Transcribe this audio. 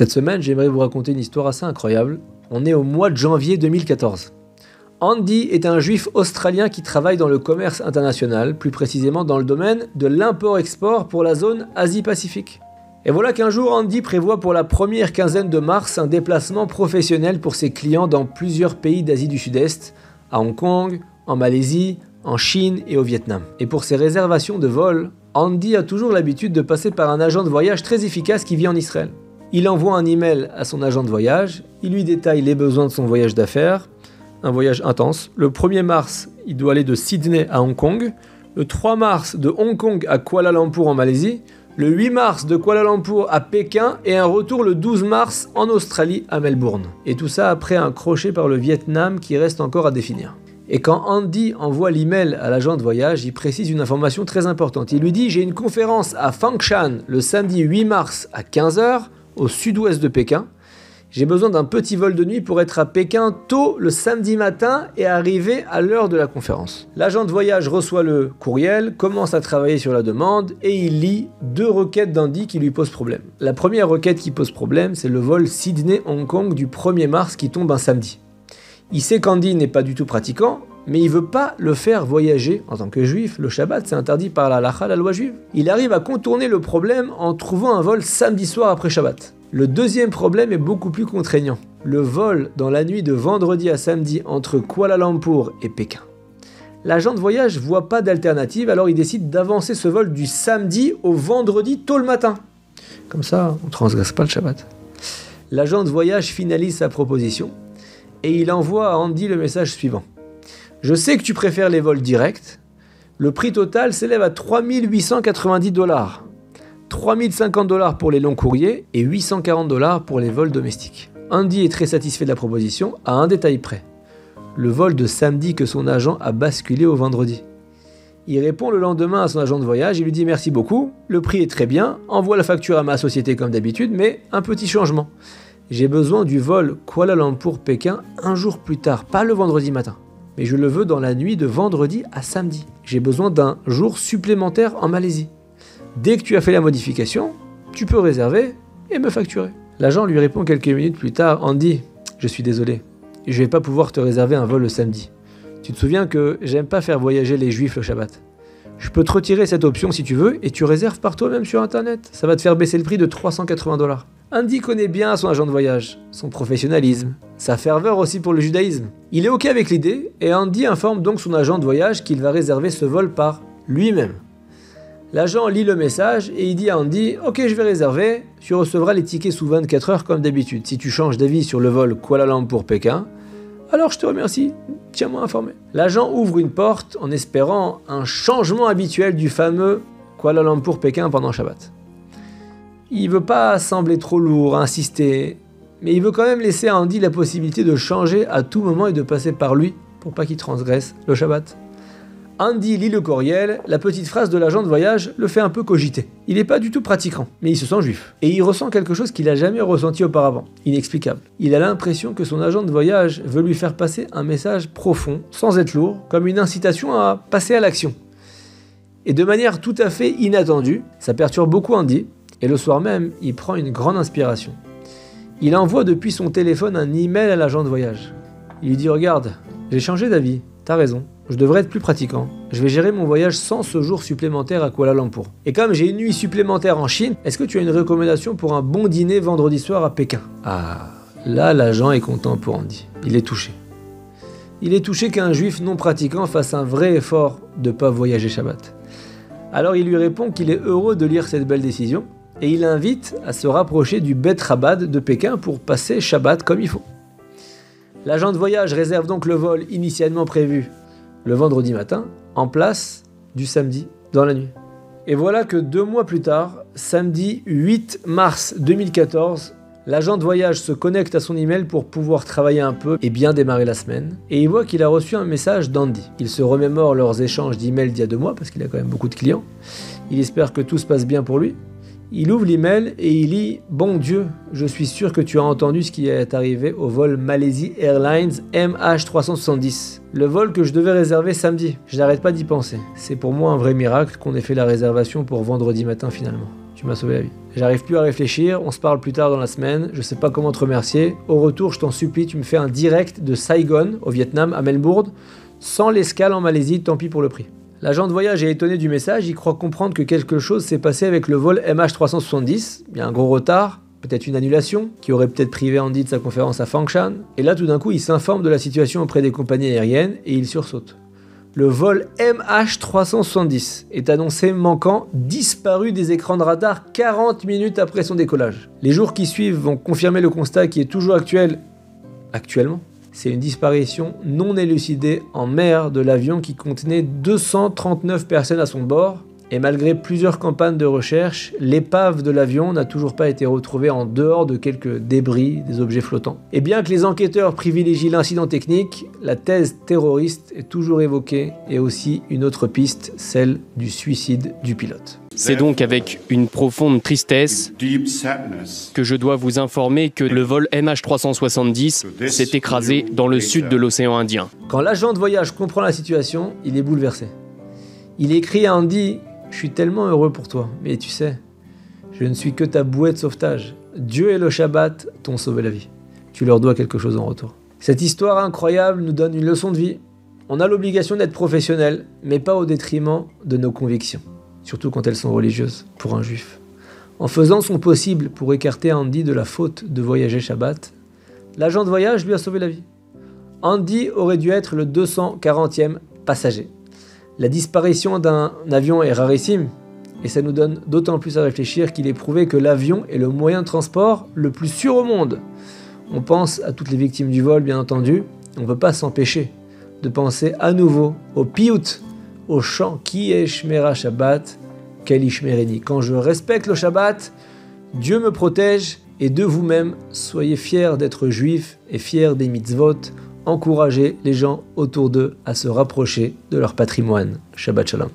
Cette semaine, j'aimerais vous raconter une histoire assez incroyable. On est au mois de janvier 2014. Andy est un juif australien qui travaille dans le commerce international, plus précisément dans le domaine de l'import-export pour la zone Asie-Pacifique. Et voilà qu'un jour, Andy prévoit pour la première quinzaine de mars un déplacement professionnel pour ses clients dans plusieurs pays d'Asie du Sud-Est, à Hong Kong, en Malaisie, en Chine et au Vietnam. Et pour ses réservations de vol, Andy a toujours l'habitude de passer par un agent de voyage très efficace qui vit en Israël. Il envoie un email à son agent de voyage, il lui détaille les besoins de son voyage d'affaires, un voyage intense. Le 1er mars, il doit aller de Sydney à Hong Kong, le 3 mars de Hong Kong à Kuala Lumpur en Malaisie, le 8 mars de Kuala Lumpur à Pékin et un retour le 12 mars en Australie à Melbourne. Et tout ça après un crochet par le Vietnam qui reste encore à définir. Et quand Andy envoie l'email à l'agent de voyage, il précise une information très importante. Il lui dit J'ai une conférence à Fangshan le samedi 8 mars à 15h au sud-ouest de Pékin. J'ai besoin d'un petit vol de nuit pour être à Pékin tôt le samedi matin et arriver à l'heure de la conférence. L'agent de voyage reçoit le courriel, commence à travailler sur la demande et il lit deux requêtes d'Andy qui lui posent problème. La première requête qui pose problème, c'est le vol Sydney-Hong Kong du 1er mars qui tombe un samedi. Il sait qu'Andy n'est pas du tout pratiquant, mais il veut pas le faire voyager en tant que juif. Le Shabbat, c'est interdit par la lacha, la loi juive. Il arrive à contourner le problème en trouvant un vol samedi soir après Shabbat. Le deuxième problème est beaucoup plus contraignant. Le vol dans la nuit de vendredi à samedi entre Kuala Lumpur et Pékin. L'agent de voyage voit pas d'alternative, alors il décide d'avancer ce vol du samedi au vendredi tôt le matin. Comme ça, on transgresse pas le Shabbat. L'agent de voyage finalise sa proposition et il envoie à Andy le message suivant. Je sais que tu préfères les vols directs. Le prix total s'élève à 3890 dollars. 3050 dollars pour les longs courriers et 840 dollars pour les vols domestiques. Andy est très satisfait de la proposition à un détail près. Le vol de samedi que son agent a basculé au vendredi. Il répond le lendemain à son agent de voyage, il lui dit merci beaucoup, le prix est très bien, envoie la facture à ma société comme d'habitude, mais un petit changement. J'ai besoin du vol Kuala Lumpur-Pékin un jour plus tard, pas le vendredi matin, mais je le veux dans la nuit de vendredi à samedi. J'ai besoin d'un jour supplémentaire en Malaisie. Dès que tu as fait la modification, tu peux réserver et me facturer. L'agent lui répond quelques minutes plus tard Andy, je suis désolé, je vais pas pouvoir te réserver un vol le samedi. Tu te souviens que j'aime pas faire voyager les juifs le Shabbat. Je peux te retirer cette option si tu veux et tu réserves par toi-même sur internet. Ça va te faire baisser le prix de 380 dollars. Andy connaît bien son agent de voyage, son professionnalisme, sa ferveur aussi pour le judaïsme. Il est ok avec l'idée et Andy informe donc son agent de voyage qu'il va réserver ce vol par lui-même. L'agent lit le message et il dit à Andy Ok, je vais réserver, tu recevras les tickets sous 24 heures comme d'habitude. Si tu changes d'avis sur le vol Kuala Lumpur Pékin, alors je te remercie, tiens-moi informé. L'agent ouvre une porte en espérant un changement habituel du fameux Kuala Lumpur Pékin pendant Shabbat. Il veut pas sembler trop lourd, insister, mais il veut quand même laisser à Andy la possibilité de changer à tout moment et de passer par lui pour pas qu'il transgresse le Shabbat. Andy lit le courriel, la petite phrase de l'agent de voyage le fait un peu cogiter. Il n'est pas du tout pratiquant, mais il se sent juif. Et il ressent quelque chose qu'il n'a jamais ressenti auparavant, inexplicable. Il a l'impression que son agent de voyage veut lui faire passer un message profond, sans être lourd, comme une incitation à passer à l'action. Et de manière tout à fait inattendue, ça perturbe beaucoup Andy, et le soir même, il prend une grande inspiration. Il envoie depuis son téléphone un email à l'agent de voyage. Il lui dit Regarde, j'ai changé d'avis, t'as raison, je devrais être plus pratiquant. Je vais gérer mon voyage sans ce jour supplémentaire à Kuala Lumpur. Et comme j'ai une nuit supplémentaire en Chine, est-ce que tu as une recommandation pour un bon dîner vendredi soir à Pékin? Ah, là l'agent est content pour Andy. Il est touché. Il est touché qu'un juif non pratiquant fasse un vrai effort de ne pas voyager Shabbat. Alors il lui répond qu'il est heureux de lire cette belle décision et il l'invite à se rapprocher du Bet Rabat de Pékin pour passer Shabbat comme il faut. L'agent de voyage réserve donc le vol initialement prévu le vendredi matin, en place du samedi dans la nuit. Et voilà que deux mois plus tard, samedi 8 mars 2014, l'agent de voyage se connecte à son email pour pouvoir travailler un peu et bien démarrer la semaine. Et il voit qu'il a reçu un message d'Andy. Il se remémore leurs échanges d'emails d'il y a deux mois parce qu'il a quand même beaucoup de clients. Il espère que tout se passe bien pour lui. Il ouvre l'email et il lit Bon Dieu, je suis sûr que tu as entendu ce qui est arrivé au vol Malaisie Airlines MH370. Le vol que je devais réserver samedi. Je n'arrête pas d'y penser. C'est pour moi un vrai miracle qu'on ait fait la réservation pour vendredi matin finalement. Tu m'as sauvé la vie. J'arrive plus à réfléchir, on se parle plus tard dans la semaine, je sais pas comment te remercier. Au retour, je t'en supplie, tu me fais un direct de Saigon, au Vietnam, à Melbourne, sans l'escale en Malaisie, tant pis pour le prix. L'agent de voyage est étonné du message, il croit comprendre que quelque chose s'est passé avec le vol MH370, il y a un gros retard, peut-être une annulation, qui aurait peut-être privé Andy de sa conférence à Fangshan, et là tout d'un coup il s'informe de la situation auprès des compagnies aériennes et il sursaute le vol MH370 est annoncé manquant, disparu des écrans de radar 40 minutes après son décollage. Les jours qui suivent vont confirmer le constat qui est toujours actuel actuellement. C'est une disparition non élucidée en mer de l'avion qui contenait 239 personnes à son bord et malgré plusieurs campagnes de recherche, l'épave de l'avion n'a toujours pas été retrouvée en dehors de quelques débris, des objets flottants. Et bien que les enquêteurs privilégient l'incident technique, la thèse terroriste est toujours évoquée et aussi une autre piste, celle du suicide du pilote. C'est donc avec une profonde tristesse que je dois vous informer que le vol MH370 s'est écrasé dans le sud de l'océan Indien. Quand l'agent de voyage comprend la situation, il est bouleversé. Il écrit à Andy je suis tellement heureux pour toi, mais tu sais, je ne suis que ta bouée de sauvetage. Dieu et le Shabbat t'ont sauvé la vie. Tu leur dois quelque chose en retour. Cette histoire incroyable nous donne une leçon de vie. On a l'obligation d'être professionnel, mais pas au détriment de nos convictions, surtout quand elles sont religieuses, pour un juif. En faisant son possible pour écarter Andy de la faute de voyager Shabbat, l'agent de voyage lui a sauvé la vie. Andy aurait dû être le 240e passager. La disparition d'un avion est rarissime, et ça nous donne d'autant plus à réfléchir qu'il est prouvé que l'avion est le moyen de transport le plus sûr au monde. On pense à toutes les victimes du vol, bien entendu, on ne peut pas s'empêcher de penser à nouveau au piout, au chant qui est Shmera Shabbat, Ishmereni. Quand je respecte le Shabbat, Dieu me protège et de vous-même, soyez fiers d'être juifs et fiers des mitzvot encourager les gens autour d'eux à se rapprocher de leur patrimoine. Shabbat Shalom.